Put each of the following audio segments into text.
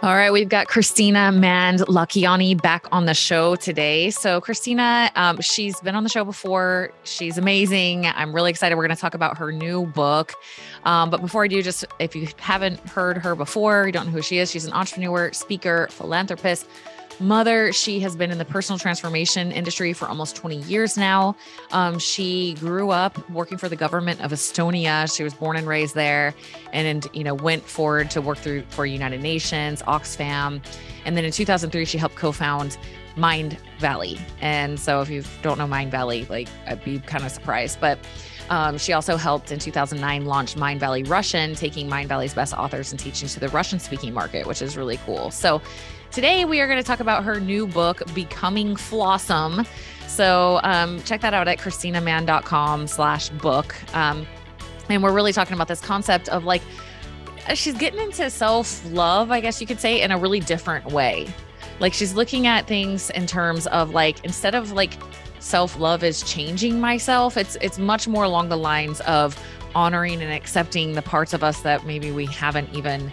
All right, we've got Kristina Mand Mand-Lakhiani back on the show today. So, Kristina, um, she's been on the show before. She's amazing. I'm really excited. We're going to talk about her new book. Um, but before I do, just if you haven't heard her before, you don't know who she is, she's an entrepreneur, speaker, philanthropist mother. She has been in the personal transformation industry for almost 20 years now. Um, she grew up working for the government of Estonia. She was born and raised there, and you know went forward to work through for United Nations, Oxfam, and then in 2003 she helped co-found Mind Valley. And so if you don't know Mindvalley, like I'd be kind of surprised, but. Um, she also helped in 2009 launch Mindvalley Russian, taking Mindvalley's best authors and teaching to the Russian speaking market, which is really cool. So Today, we are going to talk about her new book, Becoming Flawsome. So um, check that out at kristinamand.com slash book. Um, and we're really talking about this concept of like, she's getting into self love, I guess you could say, in a really different way. Like she's looking at things in terms of like, instead of like self love is changing myself, it's it's much more along the lines of honoring and accepting the parts of us that maybe we haven't even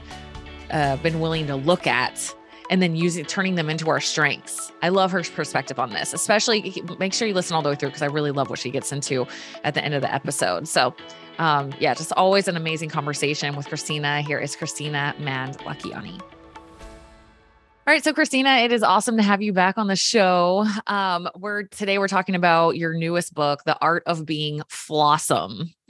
uh, been willing to look at and then using turning them into our strengths. I love her perspective on this, especially make sure you listen all the way through because I really love what she gets into at the end of the episode. So, um, yeah, just always an amazing conversation with Kristina. Here is Kristina Mand-Lakhiani. All right, so Kristina, it is awesome to have you back on the show. Um, we're today we're talking about your newest book, The Art of Being Flawsome.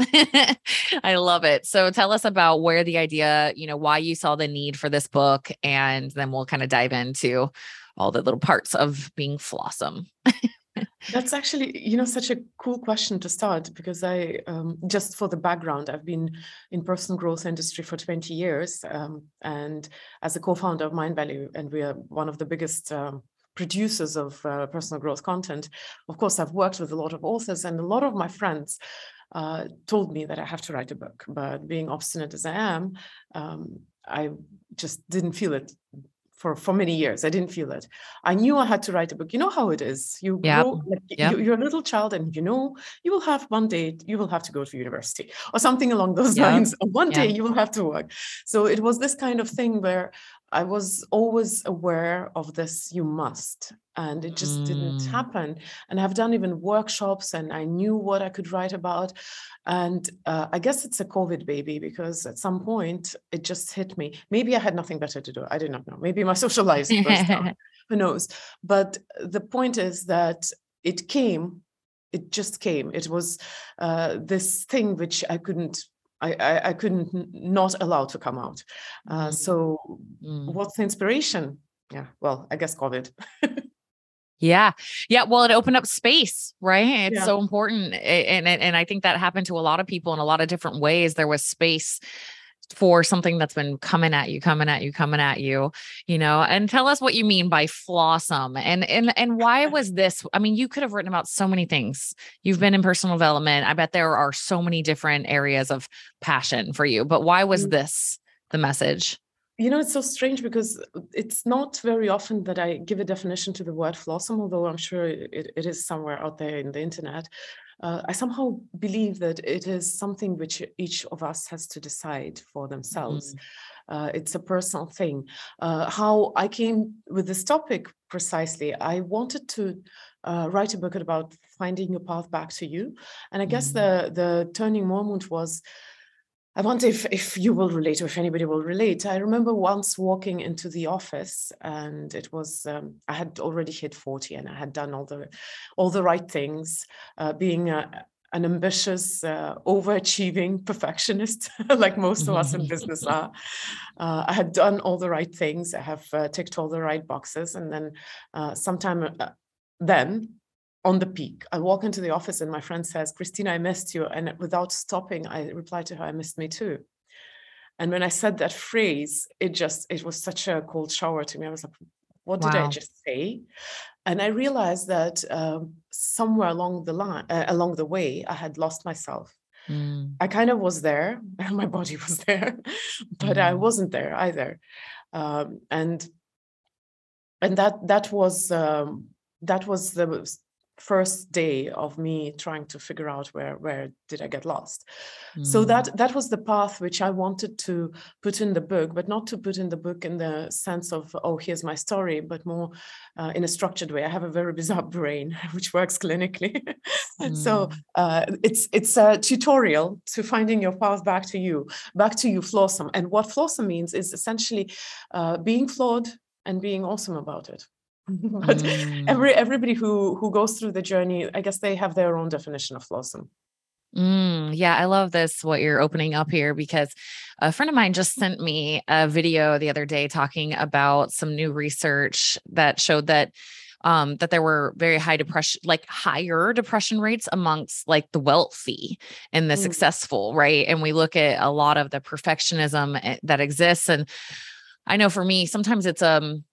I love it. So tell us about where the idea, you know, why you saw the need for this book, and then we'll kind of dive into all the little parts of being flawsome. That's actually, you know, such a cool question to start because I, um, just for the background, I've been in personal growth industry for 20 years, um, and as a co-founder of Mindvalley, and we are one of the biggest um, producers of uh, personal growth content. Of course, I've worked with a lot of authors, and a lot of my friends uh, told me that I have to write a book. But being obstinate as I am, um, I just didn't feel it for for many years. I didn't feel it. I knew I had to write a book. You know how it is. You yep. grow, like, yep. you, are a little child, and you know you will have one day you will have to go to university or something along those yep. lines. One day you will have to work. So it was this kind of thing where I was always aware of this. You must, and it just mm. didn't happen. And I've done even workshops, and I knew what I could write about. And uh, I guess it's a COVID baby because at some point it just hit me. Maybe I had nothing better to do. I did not know. Maybe my social life Who knows? But the point is that it came. It just came. It was uh, this thing which I couldn't I, I, I, couldn't not allow to come out. Uh, mm. So, mm. what's the inspiration? Yeah, well, I guess COVID. Yeah. Yeah. Well, it opened up space, right? It's yeah. so important. And, and, and I think that happened to a lot of people in a lot of different ways. There was space for something that's been coming at you, coming at you, coming at you, you know, and tell us what you mean by flawsome and and and why was this? I mean, you could have written about so many things. You've been in personal development. I bet there are so many different areas of passion for you, but why was mm. this the message? You know, it's so strange because it's not very often that I give a definition to the word flawsome, although I'm sure it, it is somewhere out there in the internet. Uh, I somehow believe that it is something which each of us has to decide for themselves. Mm-hmm. Uh, it's a personal thing. Uh, how I came with this topic precisely, I wanted to uh, write a book about finding your path back to you, and I guess mm-hmm. the the turning moment was I wonder if, if you will relate or if anybody will relate. I remember once walking into the office and it was um, I had already hit 40 and I had done all the all the right things, uh, being a, an ambitious, uh, overachieving perfectionist, like most of us in business are. Uh, I had done all the right things. I have uh, ticked all the right boxes. And then uh, sometime uh, then on the peak. I walk into the office and my friend says, Kristina, I missed you. And without stopping, I reply to her, I missed me too. And when I said that phrase, it just, it was such a cold shower to me. I was like, what did wow. I just say? And I realized that um, somewhere along the line, uh, along the way, I had lost myself. Mm. I kind of was there, and my body was there, but mm. I wasn't there either. Um, and and that that was um, that was the first day of me trying to figure out where where did I get lost. Mm. So that that was the path which I wanted to put in the book, but not to put in the book in the sense of oh here's my story, but more uh, in a structured way. I have a very bizarre brain which works clinically, mm. so uh, it's it's a tutorial to finding your path back to you, back to you flawsome. And what flawsome means is essentially uh, being flawed and being awesome about it. but mm. every everybody who who goes through the journey i guess they have their own definition of flawsome Mm, yeah, I love this, what you're opening up here, because a friend of mine just sent me a video the other day talking about some new research that showed that um, that there were very high depression, like higher depression rates amongst like the wealthy and the mm. successful, right? And we look at a lot of the perfectionism eh, that exists. And I know for me, sometimes it's um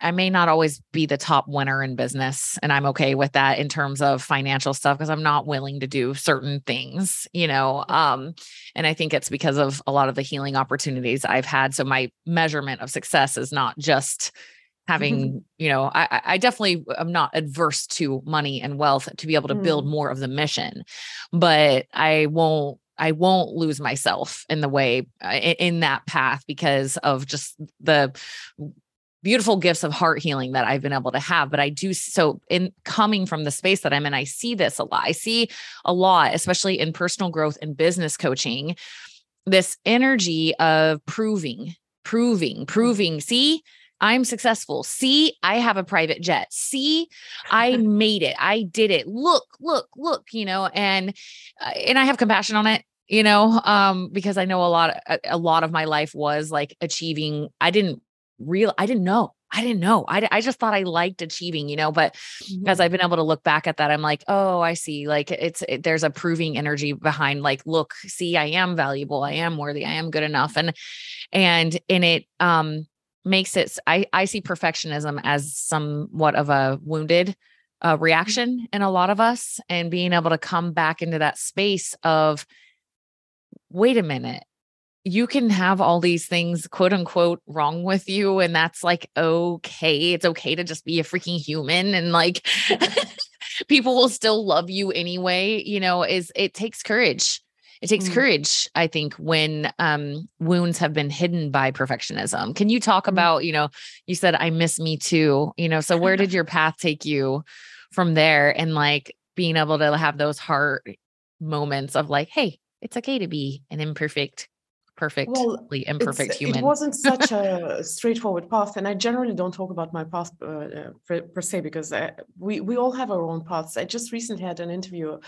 I may not always be the top winner in business. And I'm okay with that in terms of financial stuff because I'm not willing to do certain things, you know. Um, and I think it's because of a lot of the healing opportunities I've had. So my measurement of success is not just having, you know, I, I definitely am not adverse to money and wealth to be able to build mm. more of the mission, but I won't I won't lose myself in the way uh, in that path because of just the beautiful gifts of heart healing that I've been able to have. But I do so in coming from the space that I'm in, I see this a lot. I see a lot, especially in personal growth and business coaching, this energy of proving, proving, mm. proving. See, I'm successful. See, I have a private jet. See, I made it. I did it. Look, look, look, you know, and uh, and I have compassion on it you know um because i know a lot a lot of my life was like achieving i didn't real i didn't know i didn't know i, I just thought i liked achieving you know but mm-hmm. as i've been able to look back at that i'm like oh i see like it's it, there's a proving energy behind like look see i am valuable i am worthy i am good enough and and in it um makes it i i see perfectionism as somewhat of a wounded uh, mm-hmm. reaction in a lot of us and being able to come back into that space of wait a minute you can have all these things quote unquote wrong with you and that's like okay it's okay to just be a freaking human and like people will still love you anyway you know is it takes courage it takes mm. courage i think when um, wounds have been hidden by perfectionism can you talk mm. about you know you said i miss me too you know so where did your path take you from there and like being able to have those heart moments of like hey it's okay to be an imperfect perfectly well, imperfect human. It wasn't such a straightforward path, and I generally don't talk about my path uh, uh, per, per, se because I, we we all have our own paths. I just recently had an interview,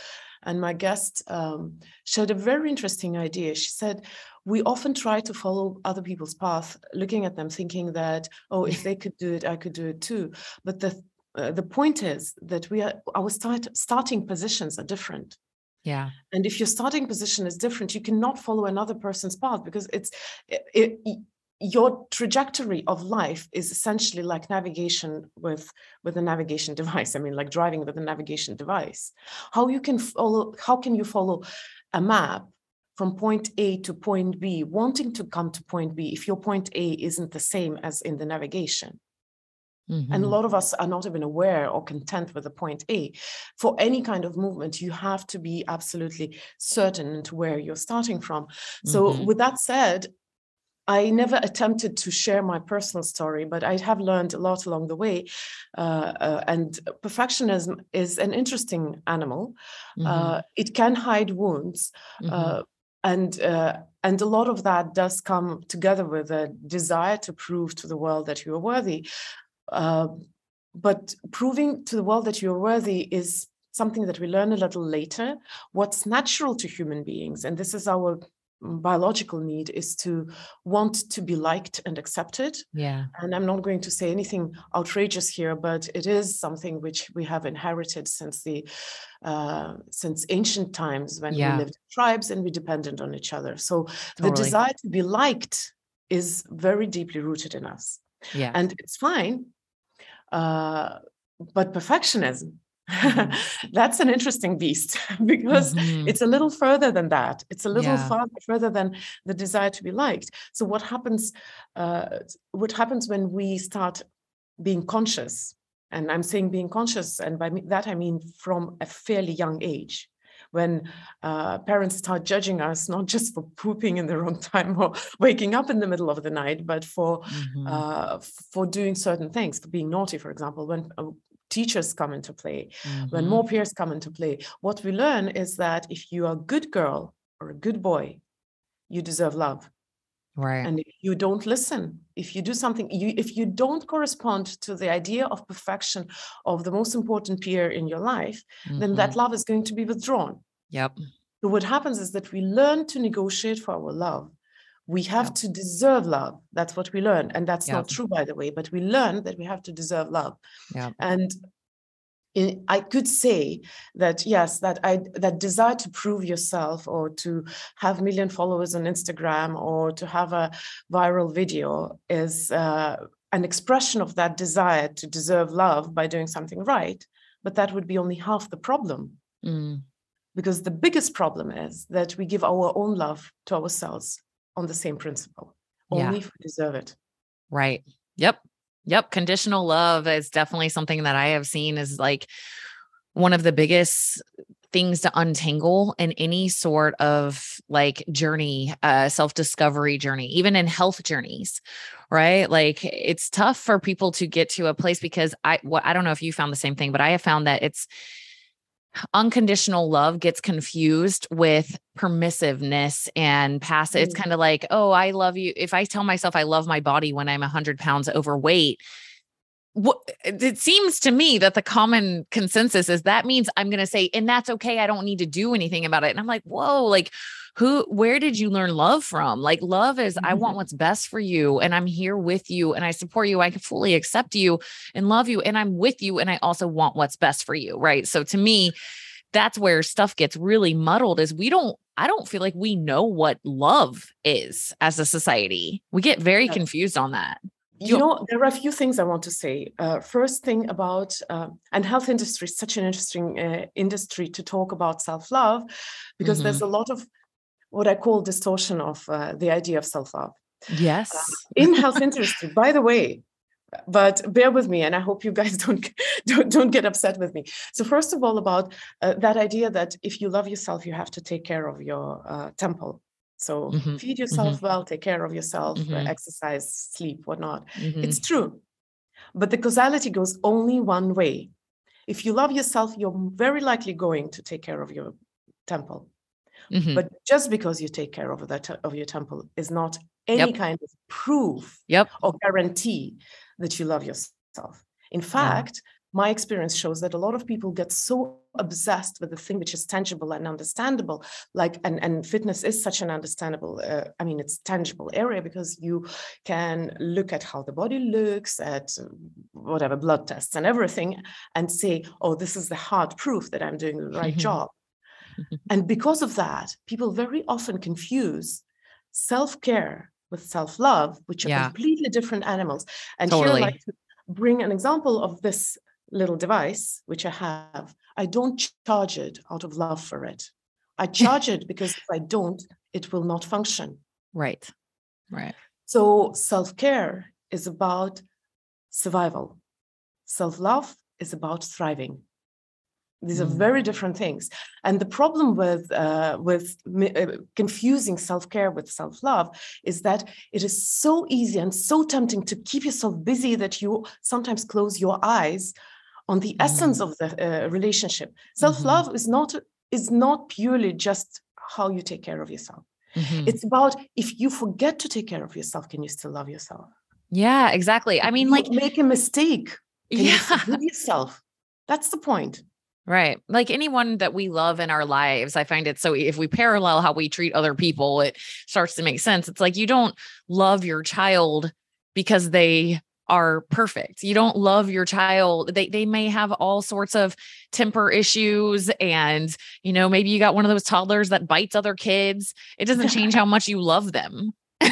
and my guest um, shared a very interesting idea. She said. We often try to follow other people's path, looking at them, thinking that, oh, if they could do it, I could do it too. But the uh, the point is that we are our start, starting positions are different yeah. And if your starting position is different, you cannot follow another person's path because it's it, it, your trajectory of life is essentially like navigation with with a navigation device i mean like driving with a navigation device how you can follow how can you follow a map from point a to point b wanting to come to point b if your point a isn't the same as in the navigation Mm-hmm. And a mm-hmm. lot of us are not even aware or content with the point A. For any kind of movement, you have to be absolutely certain into where you're starting from. So, mm-hmm. with that said, I never attempted to share my personal story, but I have learned a lot along the way. Uh, uh, and perfectionism is an interesting animal. Mm-hmm. Uh, it can hide wounds. Uh, mm-hmm. and uh, and a lot of that does come together with a desire to prove to the world that you are worthy uh, but proving to the world that you're worthy is something that we learn a little later. What's natural to human beings, and this is our biological need is to want to be liked and accepted yeah and i'm not going to say anything outrageous here but it is something which we have inherited since the uh, since ancient times when yeah. we lived in tribes and we depended on each other so totally. the desire to be liked is very deeply rooted in us yeah and it's fine uh, but perfectionism, mm-hmm. that's an interesting beast because mm-hmm. it's a little further than that. It's a little yeah. far further than the desire to be liked. So what happens? Uh, what happens when we start being conscious and I'm saying being conscious, and by that I mean from a fairly young age when uh, parents start judging us not just for pooping in the wrong time or waking up in the middle of the night but for mm-hmm. uh, for doing certain things for being naughty for example when uh, teachers come into play mm-hmm. when more peers come into play what we learn is that if you are a good girl or a good boy you deserve love right and if you don't listen if you do something you if you don't correspond to the idea of perfection of the most important peer in your life mm-hmm. then that mm-hmm. love is going to be withdrawn yep so what happens is that we learn to negotiate for our love we have yep. to deserve love that's what we learn and that's yep. not true by the way but we learn that we have to deserve love yep. and I could say that yes, that I that desire to prove yourself or to have million followers on Instagram or to have a viral video is uh, an expression of that desire to deserve love by doing something right. But that would be only half the problem. Mm. Because the biggest problem is that we give our own love to ourselves on the same principle, only yeah. if we deserve it. Right. Yep. Yep. Conditional love is definitely something that I have seen is like one of the biggest things to untangle in any sort of like journey, uh, self discovery journey, even in health journeys, right? Like it's tough for people to get to a place because I, what I don't know if you found the same thing, but I have found that it's, unconditional love gets confused with permissiveness and passive. Mm. It's kind of like, oh, I love you. If I tell myself I love my body when I'm 100 pounds overweight, what it seems to me that the common consensus is that means I'm going to say, and that's okay. I don't need to do anything about it. And I'm like, whoa, like, who where did you learn love from? Like love is i want mm-hmm. what's best for you and i'm here with you and i support you i can fully accept you and love you and i'm with you and i also want what's best for you right? So to me that's where stuff gets really muddled is we don't i don't feel like we know what love is as a society. We get very confused on that. You know there are a few things i want to say. Uh, first thing about uh, and health industry is such an interesting uh, industry to talk about self-love because mm-hmm. there's a lot of what I call distortion of uh, the idea of self love. Yes. Uh, in health industry, by the way, but bear with me and i hope you guys don't don't, don't get upset with me so first of all about uh, that idea that if you love yourself you have to take care of your uh, temple so mm-hmm. feed yourself mm-hmm. well take care of yourself uh, mm-hmm. exercise sleep whatnot mm-hmm. it's true but the causality goes only one way if you love yourself you're very likely going to take care of your temple Mm-hmm. But just because you take care of that of your temple is not any yep. kind of proof yep. or guarantee that you love yourself. In fact, yeah. my experience shows that a lot of people get so obsessed with the thing which is tangible and understandable like and, and fitness is such an understandable uh, i mean it's tangible area because you can look at how the body looks at whatever blood tests and everything and say oh this is the hard proof that i'm doing the right job and because of that, people very often confuse self care with self love, which are yeah. completely different animals. And totally. here I like to bring an example of this little device, which I have. I don't charge it out of love for it. I charge it because if I don't, it will not function. Right. Right. So self care is about survival, self love is about thriving. These are mm. very different things. And the problem with uh, with uh, confusing self care with self love is that it is so easy and so tempting to keep yourself busy that you sometimes close your eyes on the mm. essence of the uh, relationship. Self love mm-hmm. is not is not purely just how you take care of yourself. Mm-hmm. It's about if you forget to take care of yourself, can you still love yourself? Yeah, exactly. I mean, like make a mistake. Can yeah. you yourself? That's the point. Right. Like anyone that we love in our lives, I find it so if we parallel how we treat other people, it starts to make sense. It's like you don't love your child because they are perfect. You don't love your child. They they may have all sorts of temper issues and you know, maybe you got one of those toddlers that bites other kids. It doesn't change how much you love them.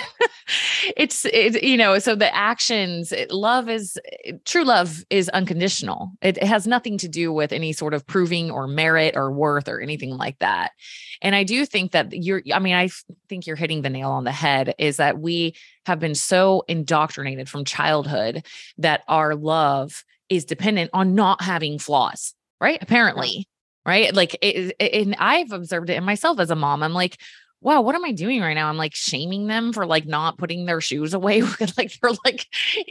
it's it, you know so the actions love is eh, true love is unconditional it, it, has nothing to do with any sort of proving or merit or worth or anything like that and i do think that you're i mean i think you're hitting the nail on the head is that we have been so indoctrinated from childhood that our love is dependent on not having flaws, right? Apparently, right? Like, it, it, and I've observed it in myself as a mom. I'm like, wow, what am I doing right now? I'm like shaming them for like not putting their shoes away. like they're like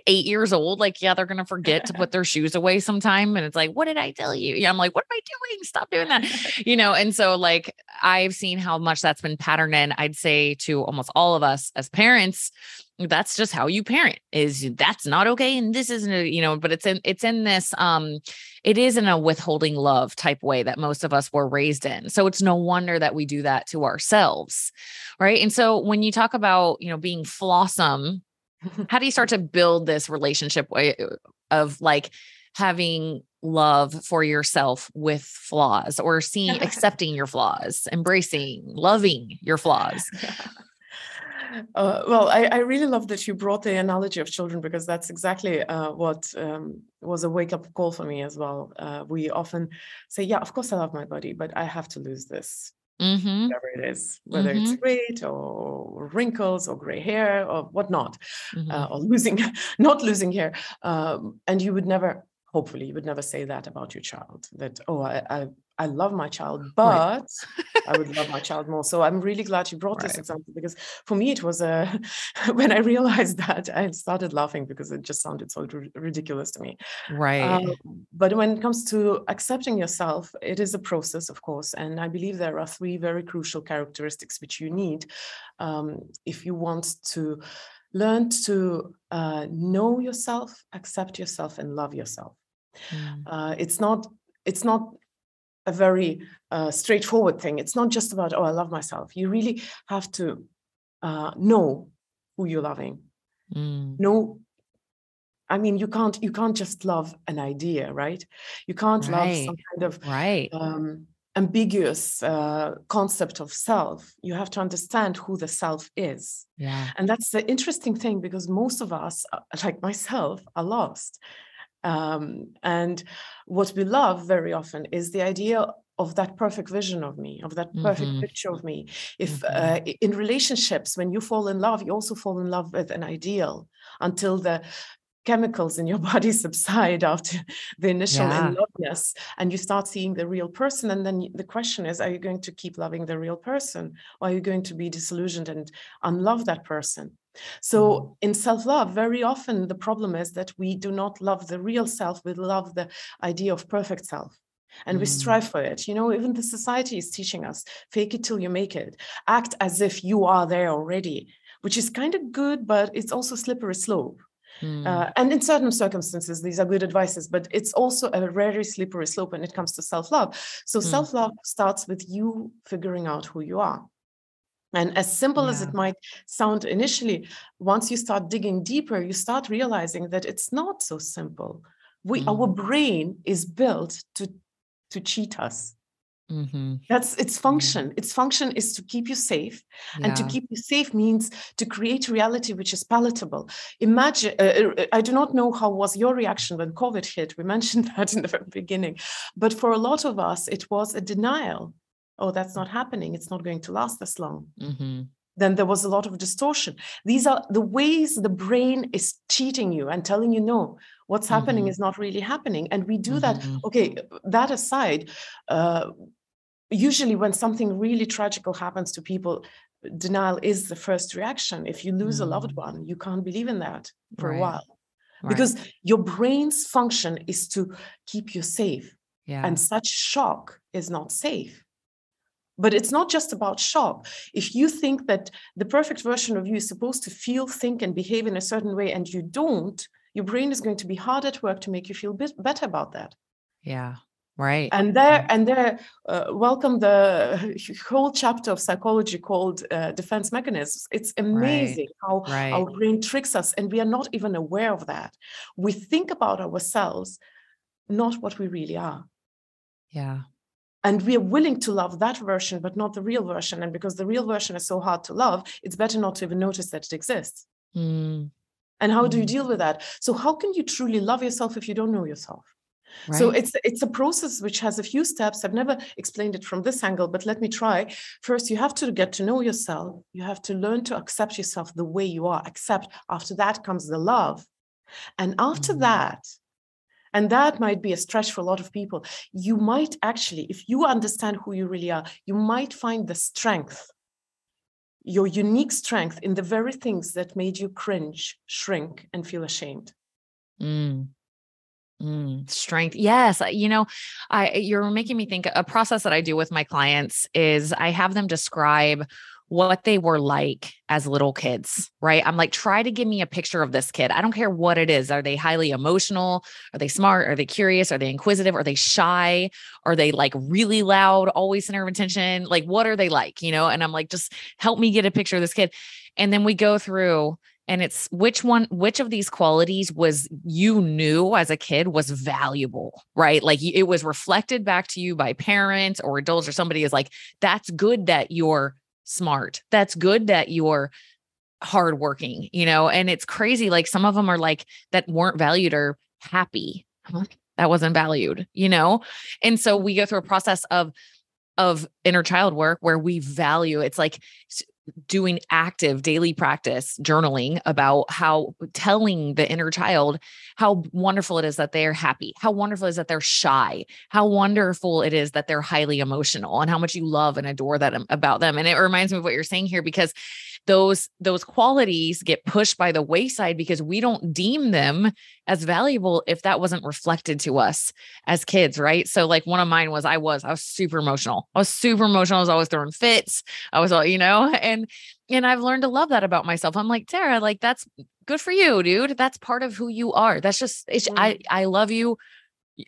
eight years old. Like, yeah, they're gonna forget to put their shoes away sometime. And it's like, what did I tell you? Yeah, I'm like, what am I doing? Stop doing that. You know, and so like I've seen how much that's been patterned in, I'd say to almost all of us as parents that's just how you parent is that's not okay and this isn't a, you know but it's in it's in this um it is in a withholding love type way that most of us were raised in. So it's no wonder that we do that to ourselves right? And so when you talk about you know being flawsome how do you start to build this relationship of like having love for yourself with flaws or seeing accepting your flaws embracing loving your flaws uh, well, I, I, really love that you brought the analogy of children because that's exactly uh, what um, was a wake up call for me as well. Uh, we often say, Yeah, of course I love my body, but I have to lose this. Mm-hmm. Whatever it is, whether mm-hmm. it's weight or wrinkles or gray hair or whatnot, mm-hmm. Uh, or losing, not losing hair. Um, and you would never, hopefully, you would never say that about your child that, oh, I, I, I love my child, but right. I would love my child more. So I'm really glad you brought right. this example because for me it was a when I realized that I started laughing because it just sounded so r- ridiculous to me. Right. Um, but when it comes to accepting yourself, it is a process, of course, and I believe there are three very crucial characteristics which you need um, if you want to learn to uh, know yourself, accept yourself, and love yourself. Mm. Uh, it's not it's not a very uh, straightforward thing. It's not just about, oh, I love myself. You really have to uh, know who you're loving. Mm. Know, I mean, you can't you can't just love an idea, right? You can't right. love some kind of right. Um, ambiguous uh, concept of self. You have to understand who the self is. Yeah. And that's the interesting thing because most of us, uh, like myself, are lost. Um, and what we love very often is the idea of that perfect vision of me, of that perfect mm-hmm. picture of me. If mm-hmm. uh, in relationships, when you fall in love, you also fall in love with an ideal until the chemicals in your body subside after the initial yeah. in loveness and you start seeing the real person and then the question is are you going to keep loving the real person or are you going to be disillusioned and unlove that person so mm. in self-love very often the problem is that we do not love the real self we love the idea of perfect self and we mm. strive for it you know even the society is teaching us fake it till you make it act as if you are there already which is kind of good but it's also slippery slope Mm. Uh, and in certain circumstances, these are good advices, but it's also a very slippery slope when it comes to self love. So, mm. self love starts with you figuring out who you are. And as simple yeah. as it might sound initially, once you start digging deeper, you start realizing that it's not so simple. We, mm. our brain is built to, to cheat us. Mm-hmm. That's its function. Its function is to keep you safe. Yeah. And to keep you safe means to create reality which is palatable. Imagine, uh, uh, uh I do not know how was your reaction when COVID hit. We mentioned that in the very beginning. But for a lot of us, it was a denial. Oh, that's not happening. It's not going to last this long. Mm-hmm. Then there was a lot of distortion. These are the ways the brain is cheating you and telling you, no, what's happening mm-hmm. is not really happening and we do mm-hmm. that okay that aside uh, usually when something really tragical happens to people denial is the first reaction if you lose mm-hmm. a loved mm. one you can't believe in that for right. a while right. because your brain's function is to keep you safe yeah. and such shock is not safe but it's not just about shop If you think that the perfect version of you is supposed to feel, think, and behave in a certain way, and you don't, your brain is going to be hard at work to make you feel bit better about that. Yeah right. And there and there uh, welcome the whole chapter of psychology called uh, defense mechanisms. It's amazing right. how right. our brain tricks us and we are not even aware of that. We think about ourselves not what we really are. Yeah and we are willing to love that version but not the real version. And because the real version is so hard to love it's better not to even notice that it exists. Mm and how do you mm. deal with that? So how can you truly love yourself if you don't know yourself? Right. so it's it's a process which has a few steps. I've never explained it from this angle but let me try. First you have to get to know yourself. You have to learn to accept yourself the way you are. Accept after that comes the love. And after mm. that and that might be a stretch for a lot of people you might actually if you understand who you really are you might find the strength your unique strength in the very things that made you cringe shrink and feel ashamed mm. Mm, strength. Yes. You know, I you're making me think a process that I do with my clients is I have them describe what they were like as little kids, right? I'm like, try to give me a picture of this kid. I don't care what it is. Are they highly emotional? Are they smart? Are they curious? Are they inquisitive? Are they shy? Are they like really loud, always center of attention? Like, what are they like? You know, and I'm like, just help me get a picture of this kid. And then we go through and it's which one which of these qualities was you knew as a kid was valuable right like it was reflected back to you by parents or adults or somebody is like that's good that you're smart. That's good that you're hardworking you know and it's crazy like some of them are like that weren't valued or happy. That wasn't valued you know? And so we go through a process of of inner child work where we value it's like doing active daily practice journaling about how telling the inner child how wonderful it is that they're happy how wonderful it is that they're shy how wonderful it is that they're highly emotional and how much you love and adore that about them. And it reminds me of what you're saying here because those those qualities get pushed by the wayside because we don't deem them as valuable if that wasn't reflected to us as kids right? So like one of mine was i was i was super emotional. I was super emotional. I was always throwing fits. I was all you know? And and i've learned to love that about myself. I'm like tara like that's good for you dude. That's part of who you are. That's just it's i i love you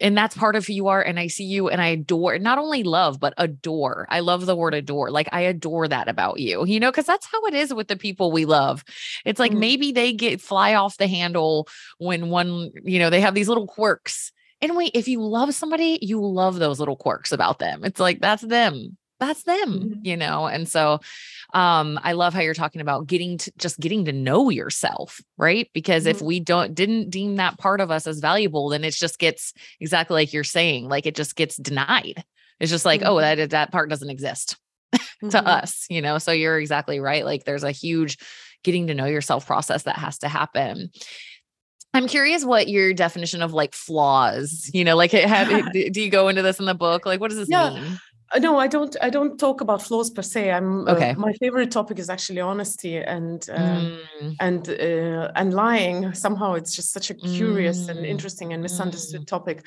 and that's part of who you are and i see you and i adore not only love but adore. I love the word adore like i adore that about you you know because that's how it is with the people we love. It's like mm. maybe they get fly off the handle when one you know they have these little quirks and wait if you love somebody you love those little quirks about them. It's like that's them that's them mm-hmm. you know and so um i love how you're talking about getting to just getting to know yourself right because mm-hmm. if we don't didn't deem that part of us as valuable then it just gets exactly like you're saying like it just gets denied it's just like oh, mm-hmm. oh that that part doesn't exist to mm-hmm. us you know so you're exactly right like there's a huge getting to know yourself process that has to happen I'm curious what your definition of like flaws, you know, like have, do you go into this in the book? Like, what does this mean? Uh, no i don't i don't talk about flaws per se i'm uh, okay uh, my favorite topic is actually honesty and uh, mm. and uh, and lying somehow it's just such a curious mm. and interesting and misunderstood mm. topic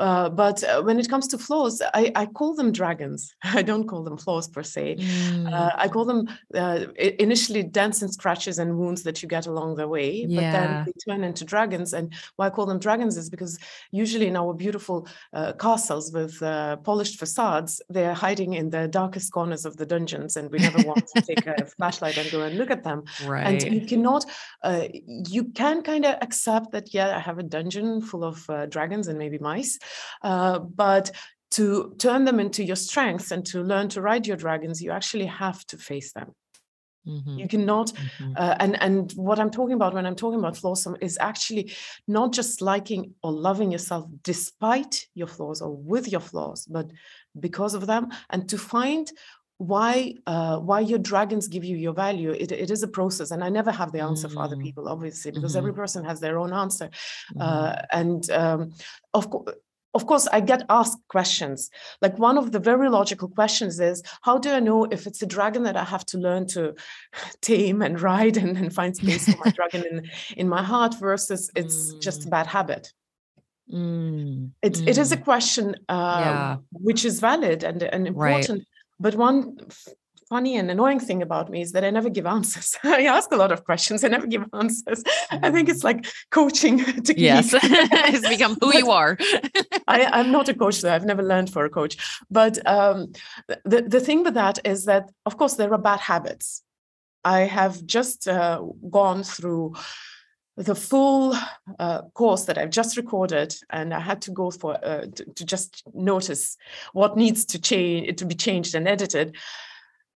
uh, but when it comes to flaws I, I call them dragons i don't call them flaws per se mm. i call them initially dents and scratches and wounds that you get along the way yeah. but then they turn into dragons and why i call them dragons is because usually in our beautiful castles with polished facades they're hiding in the darkest corners of the dungeons and we never want to take a flashlight and go and look at them right and you cannot uh, you can kind of accept that yeah i have a dungeon full of uh, dragons and maybe mice uh, but to turn them into your strengths and to learn to ride your dragons you actually have to face them Mm-hmm. You cannot, mm-hmm. uh, and and what I'm talking about when I'm talking about flaws is actually not just liking or loving yourself despite your flaws or with your flaws, but because of them and to find why uh, why your dragons give you your value it, it is a process and i never have the answer mm-hmm. for other mm. people obviously because mm-hmm. every person has their own answer mm-hmm. uh, and um, of course of course i get asked questions like one of the very logical questions is how do i know if it's a dragon that i have to learn to tame and ride and, and find space for my dragon in, in my heart versus it's just a mm. bad habit Mm, it, mm. it is a mm. question uh, yeah. which is valid and, and important. Right. But one funny and annoying thing about me is that I never give answers. I ask a lot of questions, I never give answers. I think it's like coaching to Yes, it's become who you are. I, am not a coach, though. I've never learned for a coach. But um, the, the thing with that is that, of course, there are bad habits. I have just uh, gone through the full uh, course that I've just recorded, and I had to go for uh, to, to, just notice what needs to change to be changed and edited.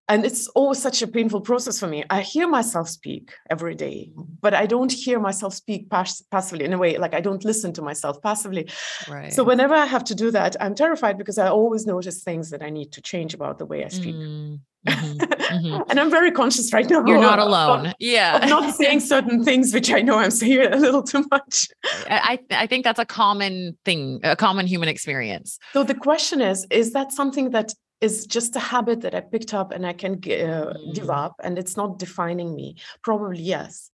And it's always such a painful process for me. I hear myself speak every day, but I don't hear myself speak pass- passively in a way like I don't listen to myself passively. Right. So whenever I have to do that, I'm terrified because I always notice things that I need to change about the way I speak. Mm. Mm-hmm. Mm-hmm. and I'm very conscious right now. You're not alone. Of, yeah. Of not saying certain things, which I know I'm saying a little too much. I, I think that's a common thing, a common human experience. So the question is, is that something that is just a habit that I picked up and I can uh, mm. give up and it's not defining me? Probably yes.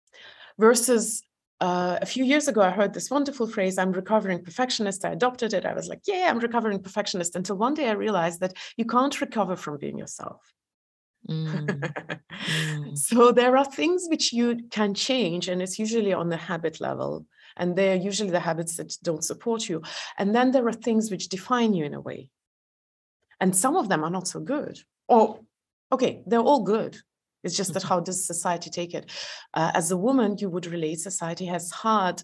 Versus uh, a few years ago, I heard this wonderful phrase, I'm recovering perfectionist. I adopted it. I was like, yeah, I'm recovering perfectionist. Until one day I realized that you can't recover from being yourself. Mm. mm. so there are things which you can change, and it's usually on the habit level. And they're usually the habits that don't support you. And then there are things which define you in a way. And some of them are not so good. Or, okay, they're all good. It's just that mm-hmm. how does society take it? Uh, as a woman, you would relate society has hard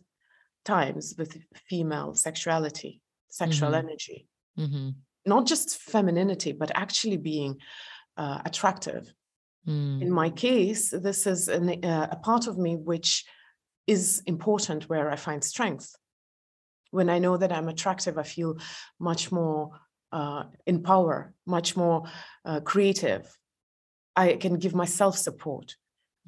times with female sexuality, sexual mm-hmm. energy, mm-hmm. not just femininity, but actually being uh, attractive. Mm. In my case, this is an, uh, a part of me which is important where I find strength. When I know that I'm attractive, I feel much more uh, in power, much more uh, creative. I can give myself support.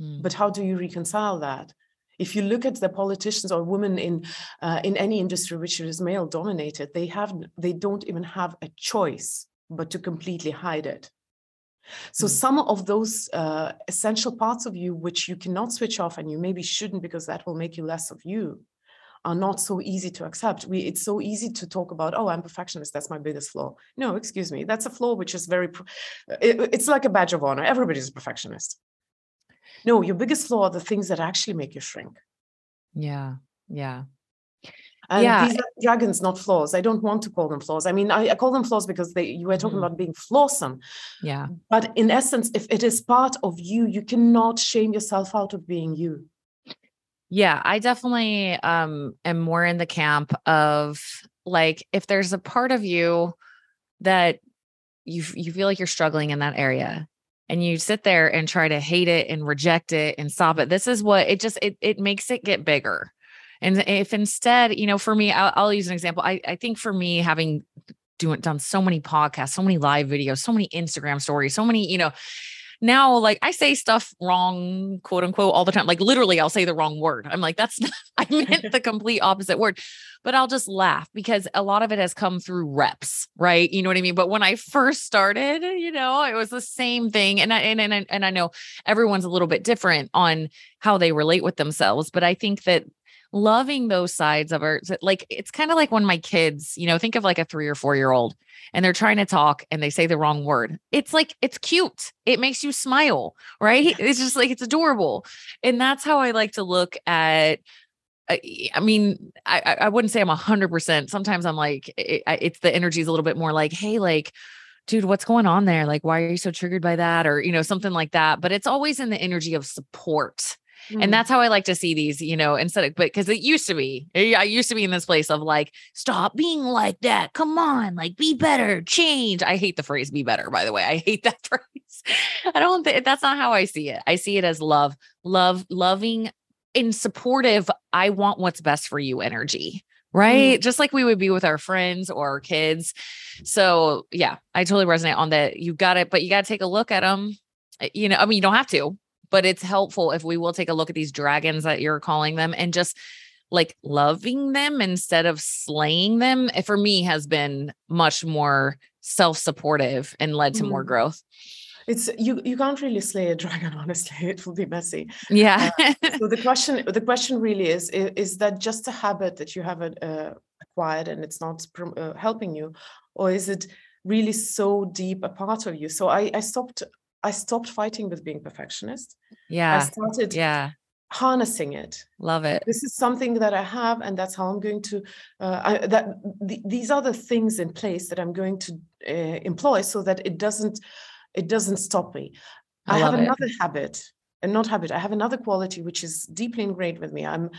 Mm. But how do you reconcile that? If you look at the politicians or women in uh, in any industry which is male dominated, they have they don't even have a choice but to completely hide it. So mm. some of those uh, essential parts of you which you cannot switch off and you maybe shouldn't because that will make you less of you are not so easy to accept. We it's so easy to talk about, oh, I'm perfectionist, that's my biggest flaw. No, excuse me, that's a flaw which is very it, it's like a badge of honor. Everybody's a perfectionist. No, your biggest flaw are the things that actually make you shrink. Yeah. Yeah. And yeah. these are dragons, not flaws. I don't want to call them flaws. I mean, I, I call them flaws because they you were talking mm. about being flawsome. Yeah. But in essence, if it is part of you, you cannot shame yourself out of being you. Yeah, I definitely um am more in the camp of like if there's a part of you that you you feel like you're struggling in that area and you sit there and try to hate it and reject it and stop it. This is what it just it it makes it get bigger and if instead, you know, for me, I'll, I'll use an example. I, I think for me, having doing done so many podcasts, so many live videos, so many Instagram stories, so many, you know, now like I say stuff wrong, quote unquote, all the time. Like literally, I'll say the wrong word. I'm like, that's not, I meant the complete opposite word, but I'll just laugh because a lot of it has come through reps, right? You know what I mean? But when I first started, you know, it was the same thing. And I, and, and, and I know everyone's a little bit different on how they relate with themselves, but I think that loving those sides of our like it's kind of like when my kids you know think of like a three or four year old and they're trying to talk and they say the wrong word it's like it's cute it makes you smile right it's just like it's adorable and that's how i like to look at uh, I mean, I, I wouldn't say I'm a hundred percent. Sometimes I'm like, it, it's the energy is a little bit more like, Hey, like, dude, what's going on there? Like, why are you so triggered by that? Or, you know, something like that. But it's always in the energy of support Mm. And that's how I like to see these, you know, instead of, but because it used to be, eh, I used to be in this place of like, stop being like that. Come on, like be better, change. I hate the phrase be better, by the way. I hate that phrase. I don't think that's not how I see it. I see it as love, love, loving and supportive. I want what's best for you energy right? Mm. Just like we would be with our friends or our kids. So, yeah, I totally resonate on that. You got it, but you got to take a look at them. Eh, you know, I mean, you don't have to, but it's helpful if we will take a look at these dragons that you're calling them and just like loving them instead of slaying them for me has been much more self-supportive and led to mm. more growth. It's you you can't really slay a dragon honestly it will be messy. Yeah. Uh, so the question the question really is is that just a habit that you have uh, acquired and it's not uh, helping you or is it really so deep a part of you? So i i stopped I stopped fighting with being perfectionist. Yeah. I started yeah. harnessing it. Love it. This is something that I have, and that's how I'm going to. Uh, I, that th- these are the things in place that I'm going to uh, employ so that it doesn't it doesn't stop me. I, I have another it. habit, and not habit. I have another quality which is deeply ingrained with me. I'm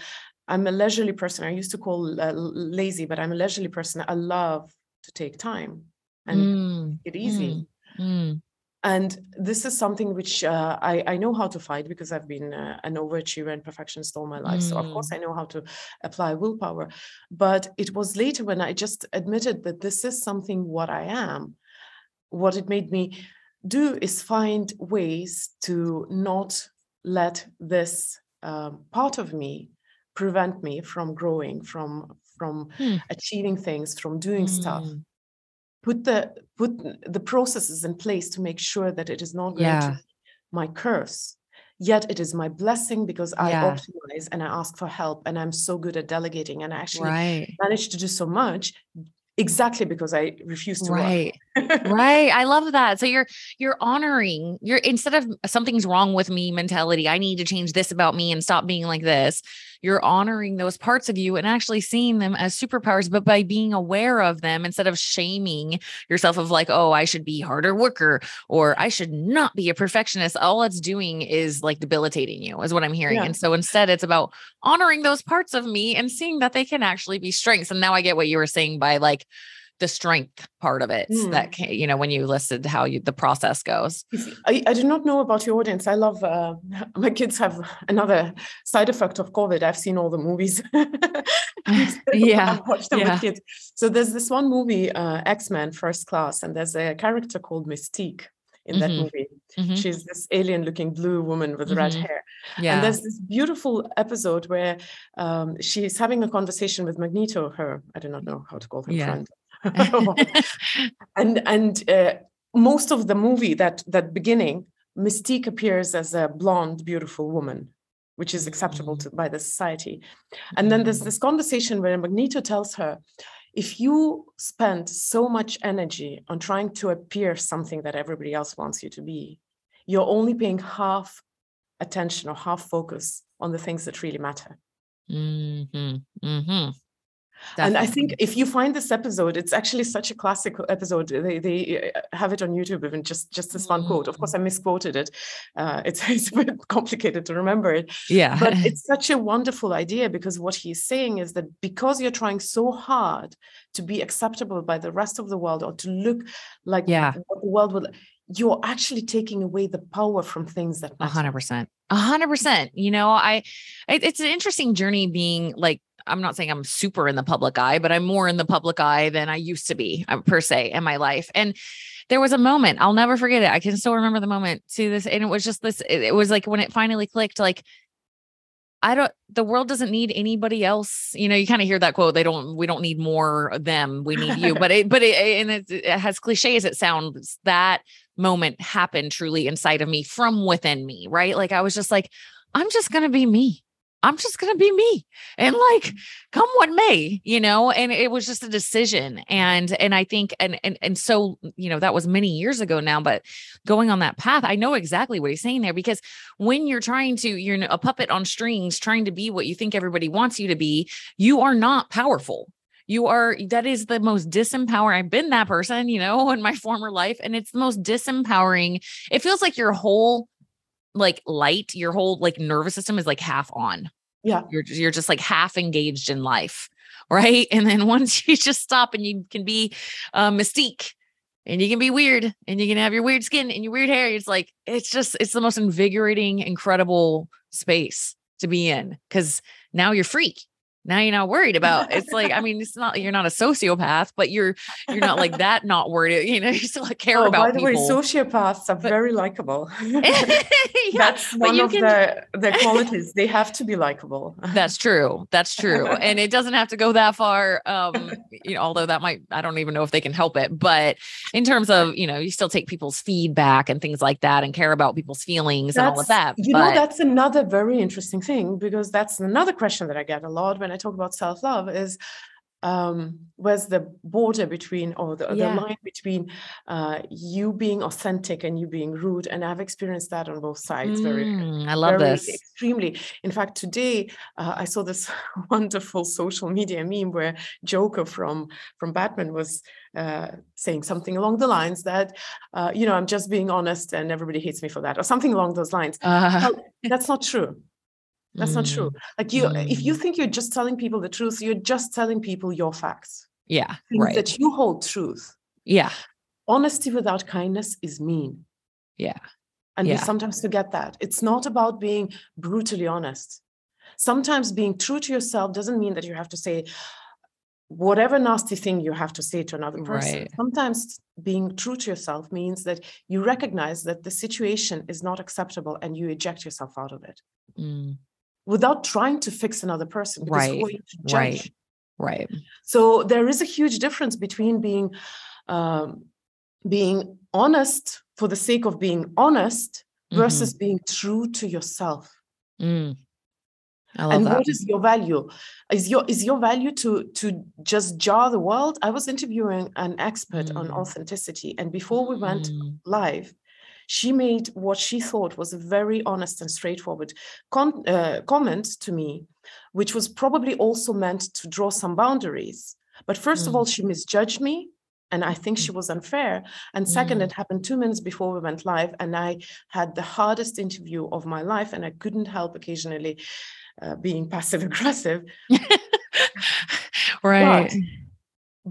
I'm a leisurely person. I used to call uh, lazy, but I'm a leisurely person. I love to take time and mm. it easy. Mm. Mm and this is something which uh, I, I know how to fight because I've been uh, an overachiever and perfectionist all my life. Mm. So of course mm. I know how to apply willpower. But it was later when I just admitted that this is something what I am, what it made me do is find ways to not let this um, part of me prevent me from growing from from Hmm. achieving things from doing stuff Mm. Put the put the processes in place to make sure that it is not going Yeah. to be my curse yet it is my blessing because i Yeah. optimize and i ask for help and i'm so good at delegating and i actually Right. manage to do so much exactly because i refuse to Right. work right i love that so you're you're honoring you're instead of something's wrong with me mentality i need to change this about me and stop being like this you're honoring those parts of you and actually seeing them as superpowers but by being aware of them instead of shaming yourself of like oh i should be harder worker or i should not be a perfectionist all it's doing is like debilitating you is what i'm hearing Yeah. and so instead it's about honoring those parts of me and seeing that they can actually be strengths and now i get what you were saying by like the strength part of it Mm. that you know when you listed how you the process goes I, I do not know about your audience. I love uh, my kids have another side effect of COVID. I've seen all the movies. Yeah, I've watched them yeah. with kids. So there's this one movie, uh, X Men First Class, and there's a character called Mystique in that Mhm. movie. Mhm. She's this alien-looking blue woman with red Mhm. hair. yeah And there's this beautiful episode where um, she's having a conversation with Magneto, her I do not know how to call him Yeah. friend. and and uh, most of the movie that that beginning mystique appears as a blonde beautiful woman which is acceptable to, by the society and then there's this conversation where magneto tells her if you spend so much energy on trying to appear something that everybody else wants you to be you're only paying half attention or half focus on the things that really matter Mhm. Mhm. And I think if you find this episode, it's actually such a classic episode. They they uh, have it on YouTube, even just just this one quote. Of course, I misquoted it. Uh, it's it's a bit complicated to remember it, yeah but it's such a wonderful idea because what he's saying is that because you're trying so hard to be acceptable by the rest of the world or to look like Yeah. what the world would, you're actually taking away the power from things that A matter. hundred percent. A hundred percent. You know, I it, it's an interesting journey being like I'm not saying I'm super in the public eye, but I'm more in the public eye than I used to be uh, per se in my life. And there was a moment I'll never forget it. I can still remember the moment to this, and it was just this. It, it was like when it finally clicked. Like I don't. The world doesn't need anybody else. You know, you kind of hear that quote. They don't. We don't need more of them. We need you. But it. But it. And it, it has cliche as it sounds. That moment happened truly inside of me from within me. Right. Like I was just like, I'm just gonna be me. I'm just going to be me and like mm. come what may, you know, and it was just a decision. And, and I think, and, and, and so, you know, that was many years ago now, but going on that path, I know exactly what he's saying there because when you're trying to, you're a puppet on strings, trying to be what you think everybody wants you to be, you are not powerful. You are, that is the most disempowering. I've been that person, you know, in my former life, and it's the most disempowering. It feels like your whole like light, your whole like nervous system is like half on. Yeah. You're you're just like half engaged in life. Right. And then once you just stop and you can be uh, mystique and you can be weird and you can have your weird skin and your weird hair. It's like, it's just, it's the most invigorating, incredible space to be in because now you're free. Now you're not worried about it's like, I mean, it's not you're not a sociopath, but you're you're not like that, not worried. You know, you still care Oh, about by the people. way, sociopaths are very likable. yeah, That's but one of can- the their qualities. They have to be likable. That's true. That's true. And it doesn't have to go that far. Um, you know, although that might, I don't even know if they can help it. But in terms of, you know, you still take people's feedback and things like that and care about people's feelings and all of that. You but know, that's another very interesting thing because that's another question that I get a lot when I talk about self-love is um where's the border between or the, Yeah. the line between uh you being authentic and you being rude and i've experienced that on both sides very Mm, I love very this. extremely in fact today uh, i saw this wonderful social media meme where joker from from batman was uh, saying something along the lines that uh, you know i'm just being honest and everybody hates me for that or something along those lines Uh, Well, that's not true that's not true like you if you think you're just telling people the truth you're just telling people your facts Yeah. things Right. that you hold truth Yeah. honesty without kindness is mean Yeah. and we sometimes forget that. It's not about being brutally honest. Sometimes being true to yourself doesn't mean that you have to say, whatever nasty thing you have to say to another person. Right. Sometimes being true to yourself means that you recognize that the situation is not acceptable and you eject yourself out of it Mm, without trying to fix another person. Right, are you to judge? right. Right. So there is a huge difference between being um, being honest for the sake of being honest versus being true to yourself. Mm. I love and that. what is your value is your is your value to to just jar the world i was interviewing an expert on Mm. authenticity and before we went Mm, live she made what she thought was a very honest and straightforward con- uh, comment to me which was probably also meant to draw some boundaries but first of Mm. all she misjudged me and i think she was unfair and second Mm. it happened two minutes before we went live and i had the hardest interview of my life and i couldn't help occasionally uh, being passive aggressive right.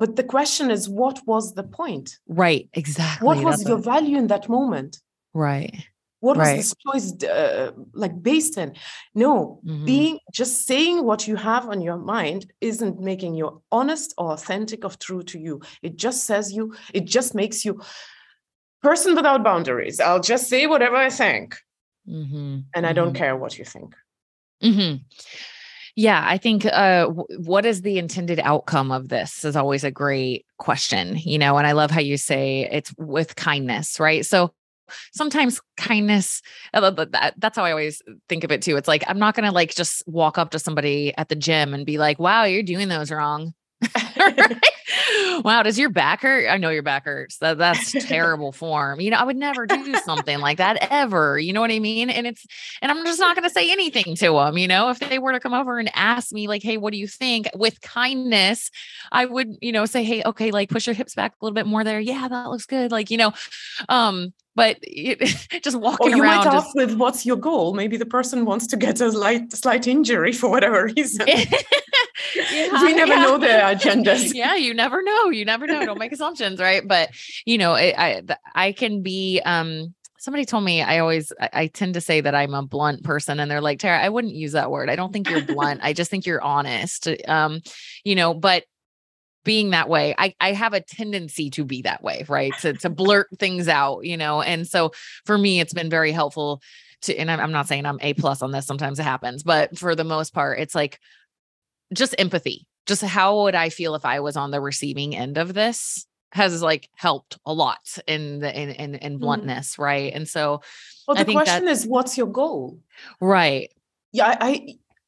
but the question is what was the point Right. Exactly. what was That's your what- value in that moment right. what was this choice uh, like based in no Mhm. being just saying what you have on your mind isn't making you honest or authentic or true to you it just says you it just makes you person without boundaries i'll just say whatever i think Mhm, and i don't mhm. care what you think hmm Yeah, I think uh, w- what is the intended outcome of this is always a great question, you know. And I love how you say it's with kindness, right? So sometimes kindness, uh, how I always think of it too. It's like I'm not gonna like just walk up to somebody at the gym and be like, "Wow, you're doing those wrong." Right? wow, does your back hurt? I know your back hurts. That that's terrible form. You know, I would never do something like that ever. You know what I mean? And it's and I'm just not going to say anything to them. You know, if they were to come over and ask me, like, "Hey, what do you think?" with kindness, I would, you know, say, "Hey, okay, like push your hips back a little bit more there. Yeah, that looks good." Like, you know, um, but it, just or walking you around. might just- with what's your goal maybe the person wants to get a slight slight injury for whatever reason Yeah, we never yeah. know their agendas yeah you never know you never know don't make assumptions right? But you know I, I can be um somebody told me i always I, I tend to say that i'm a blunt person and they're like tara i wouldn't use that word i don't think you're blunt i just think you're honest um you know but being that way i i have a tendency to be that way right? To to blurt things out you know? And so for me it's been very helpful to and i'm, I'm not saying i'm a plus on this sometimes it happens but for the most part it's like just empathy just how would i feel if i was on the receiving end of this has like helped a lot in the in in, in Mhm. bluntness right? And so well the question is what's your goal? Right. Yeah I, I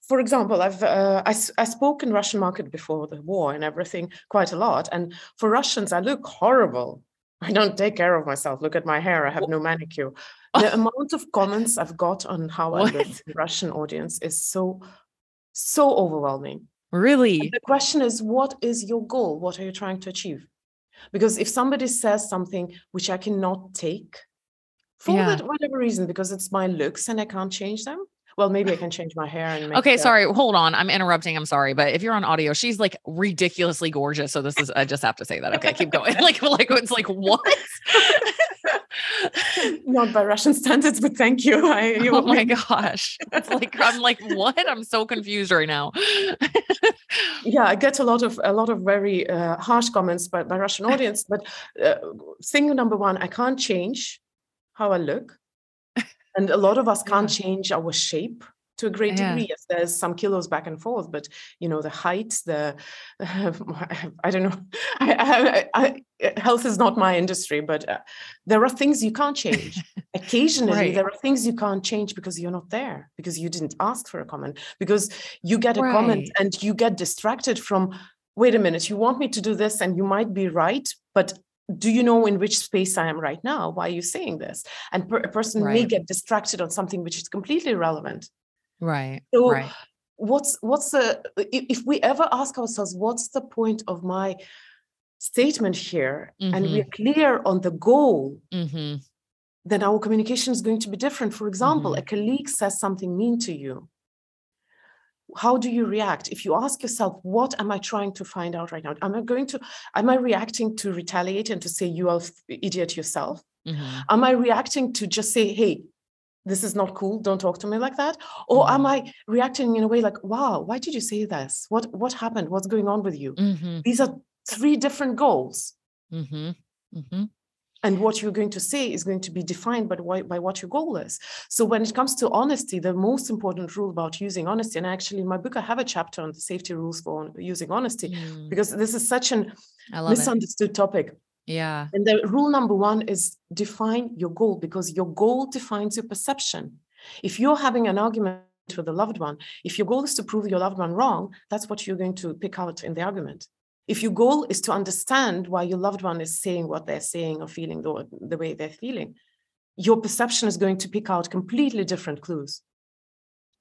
for example i've uh, I, I spoke in russian market before the war and everything quite a lot and for russians i look horrible. I don't take care of myself. Look at my hair. I have no manicure. The amount of comments i've got on how i look in the russian audience is so so overwhelming really? And the question is what is your goal? What are you trying to achieve? Because if somebody says something which i cannot take for Yeah. that whatever reason because it's my looks and i can't change them well maybe i can change my hair and make okay sorry hold on i'm interrupting i'm sorry but if you're on audio she's like ridiculously gorgeous so this is i just have to say that okay keep going like like it's like what not by russian standards but thank you. I, you oh my gosh. It's like i'm like what? I'm so confused right now. Yeah i get a lot of a lot of very uh, harsh comments by, by russian audience but uh, thing number one i can't change how i look and a lot of us can't change our shape to a great degree yes there's some kilos back and forth but you know the height the i don't know I, I, I, health is not my industry but uh, there are things you can't change. Occasionally Right. there are things you can't change because you're not there because you didn't ask for a comment because you get a comment and you get distracted from wait a minute you want me to do this and you might be right but do you know in which space i am right now? Why are you saying this? And per- a person may get distracted on something which is completely irrelevant right So- right. what's what's the if we ever ask ourselves what's the point of my statement here and we're clear on the goal hmm then our communication is going to be different. For example Mhm. a colleague says something mean to you. How do you react? If you ask yourself what am i trying to find out right now? Am i going to am i reacting to retaliate and to say you are idiot yourself? Hmm am i reacting to just say hey this is not cool don't talk to me like that or mm-hmm. am i reacting in a way like wow why did you say this what what happened what's going on with you mm-hmm. these are three different goals mm-hmm. mm-hmm. and what you're going to say is going to be defined by, by, by what your goal is so when it comes to honesty the most important rule about using honesty and actually in my book i have a chapter on the safety rules for using honesty mm. because this is such an misunderstood it. topic yeah. And the rule number one is define your goal because your goal defines your perception. If you're having an argument with a loved one, if your goal is to prove your loved one wrong, that's what you're going to pick out in the argument. If your goal is to understand why your loved one is saying what they're saying or feeling the, the way they're feeling, your perception is going to pick out completely different clues.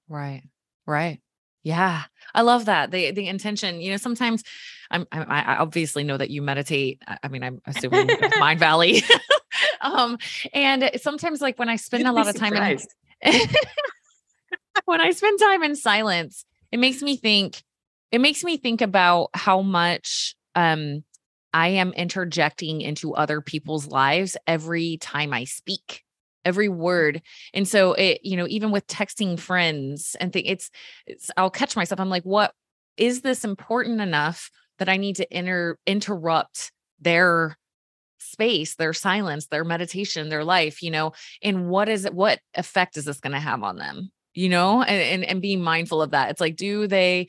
Right. Right. Yeah, I love that. The the intention, you know, sometimes I'm, I, I obviously know that you meditate. I mean, I'm assuming Mindvalley. um, and sometimes like when I spend You'd a lot of time in, when I spend time in silence, it makes me think, it makes me think about how much um I am interjecting into other people's lives every time I speak every word. And so it you know even with texting friends and think it's, it's i'll catch myself i'm like what is this important enough that i need to inter interrupt their space their silence their meditation their life you know? And what is it what effect is this going to have on them? You know? And, and and being mindful of that. It's like do they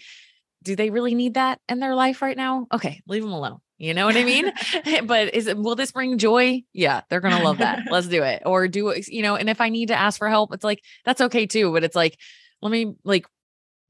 do they really need that in their life right now? Okay leave them alone you know what I mean? but is it, will this bring joy? Yeah, they're going to love that. Let's do it. Or do you know, and if I need to ask for help, it's like, that's okay too. But it's like, let me like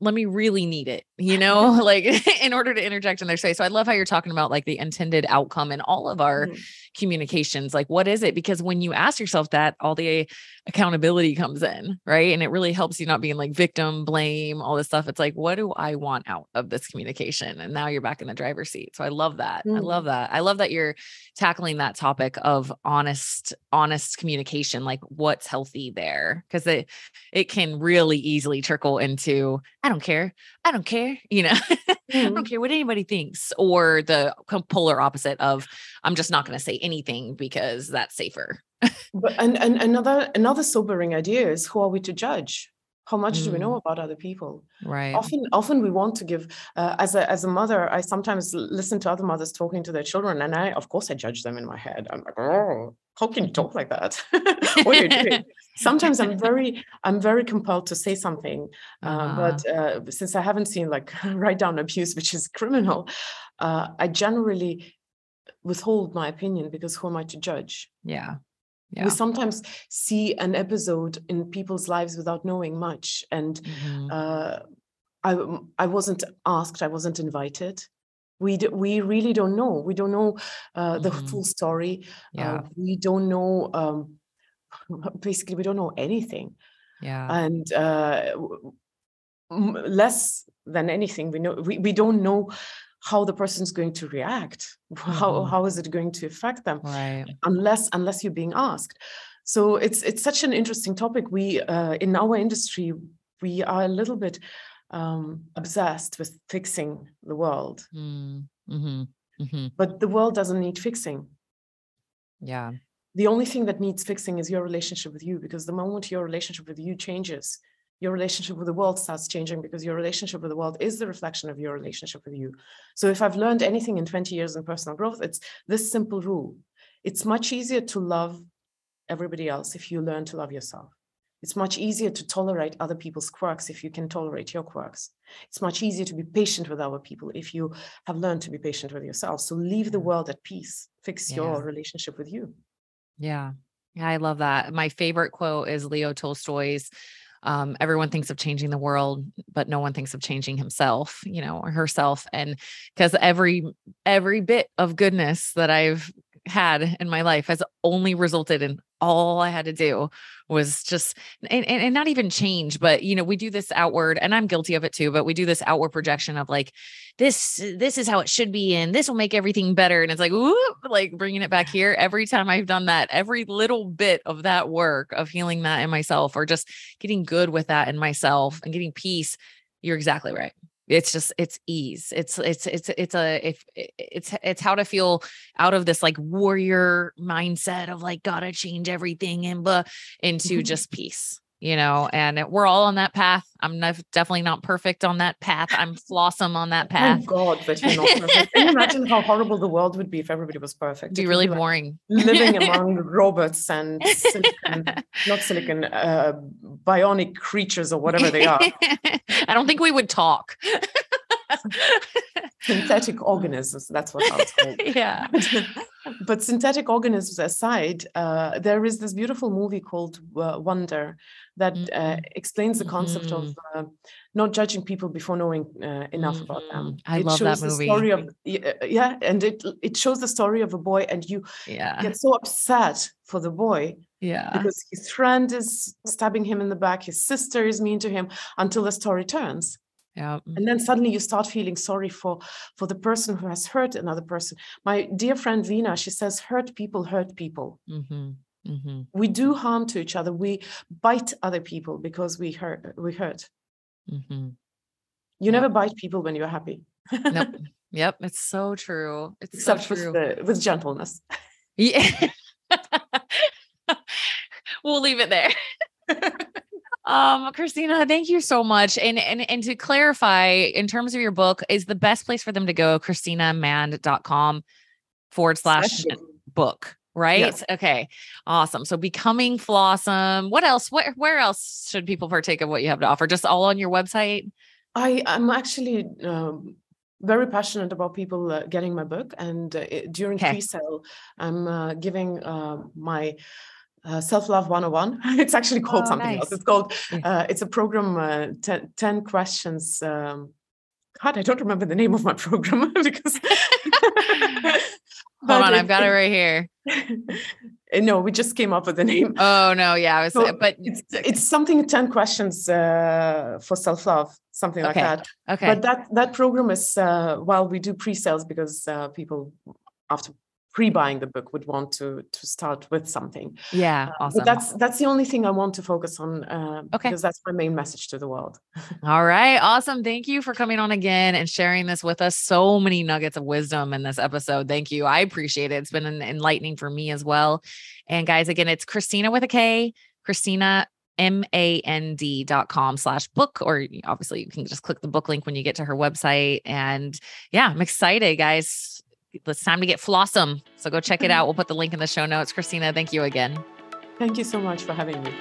let me really need it, you know, like in order to interject in their space. So I love how you're talking about like the intended outcome in all of our mm-hmm. communications. Like, what is it? Because when you ask yourself that, all the accountability comes in, right? And it really helps you not being like victim, blame, all this stuff. It's like, what do I want out of this communication? And now you're back in the driver's seat. So I love that. Mm-hmm. I love that. I love that you're tackling that topic of honest, honest communication, like what's healthy there. Cause it it can really easily trickle into don't care. I don't care. You know, mm-hmm. I don't mm-hmm. care what anybody thinks. Or the polar opposite of I'm just not going to say anything because that's safer. but and, and another another sobering idea is who are we to judge? How much mm. do we know mm. about other people? Right. Often, often we want to give. Uh, as a as a mother, I sometimes listen to other mothers talking to their children, and I, of course, I judge them in my head. I'm like, oh, how can you talk like that? what are you doing? sometimes i'm very i'm very compelled to say something uh, uh-huh. but uh, since i haven't seen like write down abuse which is criminal uh, i generally withhold my opinion because who am i to judge yeah yeah. we sometimes see an episode in people's lives without knowing much and mm-hmm. uh, I, I wasn't asked i wasn't invited we d- we really don't know we don't know uh, the mm-hmm. full story yeah. Uh, we don't know um, basically we don't know anything yeah and uh, less than anything we know we, we don't know how the person's going to react how mm-hmm. how is it going to affect them right unless unless you're being asked so it's it's such an interesting topic we uh, in our industry we are a little bit um, obsessed with fixing the world mm, mm-hmm. Mm-hmm. but the world doesn't need fixing yeah the only thing that needs fixing is your relationship with you because the moment your relationship with you changes your relationship with the world starts changing because your relationship with the world is the reflection of your relationship with you so if i've learned anything in 20 years in personal growth it's this simple rule it's much easier to love everybody else if you learn to love yourself it's much easier to tolerate other people's quirks if you can tolerate your quirks. It's much easier to be patient with other people if you have learned to be patient with yourself. So leave the world at peace, fix yeah. your relationship with you. Yeah. Yeah, I love that. My favorite quote is Leo Tolstoy's um, everyone thinks of changing the world but no one thinks of changing himself you know or herself and because every every bit of goodness that i've had in my life has only resulted in all I had to do was just and, and, not even change, but you know, we do this outward, and I'm guilty of it too, but we do this outward projection of like this, this is how it should be, and this will make everything better. And it's like, whoop, like bringing it back here. Every time I've done that, every little bit of that work of healing that in myself or just getting good with that in myself and getting peace, you're exactly right it's just it's ease it's it's it's it's a if it's it's how to feel out of this like warrior mindset of like gotta change everything and but into mm-hmm. just peace you know, and we're all on that path. I'm definitely not perfect on that path. I'm flawsome on that path. Thank God that you're not perfect. Can you imagine how horrible the world would be if everybody was perfect? It'd be really be like boring. living among robots and silicon, not silicon, uh, bionic creatures or whatever they are. I don't think we would talk. synthetic organisms that's what i was called yeah but synthetic organisms aside uh, there is this beautiful movie called uh, wonder that uh, mm-hmm. explains the concept mm-hmm. of uh, not judging people before knowing uh, enough mm-hmm. about them i it love shows that movie the story of yeah and it it shows the story of a boy and you yeah. get so upset for the boy yeah because his friend is stabbing him in the back his sister is mean to him until the story turns yeah and then suddenly you start feeling sorry for for the person who has hurt another person. My dear friend vina she says hurt people hurt people. Mm-hmm. Mm-hmm. we do harm to each other. We bite other people because we hurt we hurt. Mm-hmm. you yep. never bite people when you're happy. Nope. Yep it's so true. It's Except so true. with, the, with gentleness. Yeah. We'll leave it there um, Kristina, thank you so much. And and and to clarify, in terms of your book, is the best place for them to go kristinamand.com forward slash book, right? Yes. Okay. Awesome. So becoming Flawsome. What else? What where else should people partake of what you have to offer? Just all on your website? I am actually um, very passionate about people uh, getting my book and uh, during okay. pre-sale i'm uh, giving uh, my uh, self-love 101 it's actually called oh, something nice. else it's called uh, it's a program uh, ten, 10 questions um, god i don't remember the name of my program because hold on i've got it right here. No we just came up with the name. Oh no yeah was, so but it's, it's something 10 questions uh, for self-love something okay. like that. okay. But that that program is uh, while we do pre-sales because uh, people after pre-buying the book would want to to start with something. Yeah uh, awesome. that's that's the only thing i want to focus on uh, okay. because that's my main message to the world. All right awesome. Thank you for coming on again and sharing this with us. So many nuggets of wisdom in this episode. Thank you. I appreciate it. It's been enlightening for me as well. And guys again it's kristina with a k kristina m-a-n-d dot com slash book or obviously you can just click the book link when you get to her website. And yeah i'm excited guys it's time to get flawsome. So go check it out. We'll put the link in the show notes. Kristina, thank you again. Thank you so much for having me.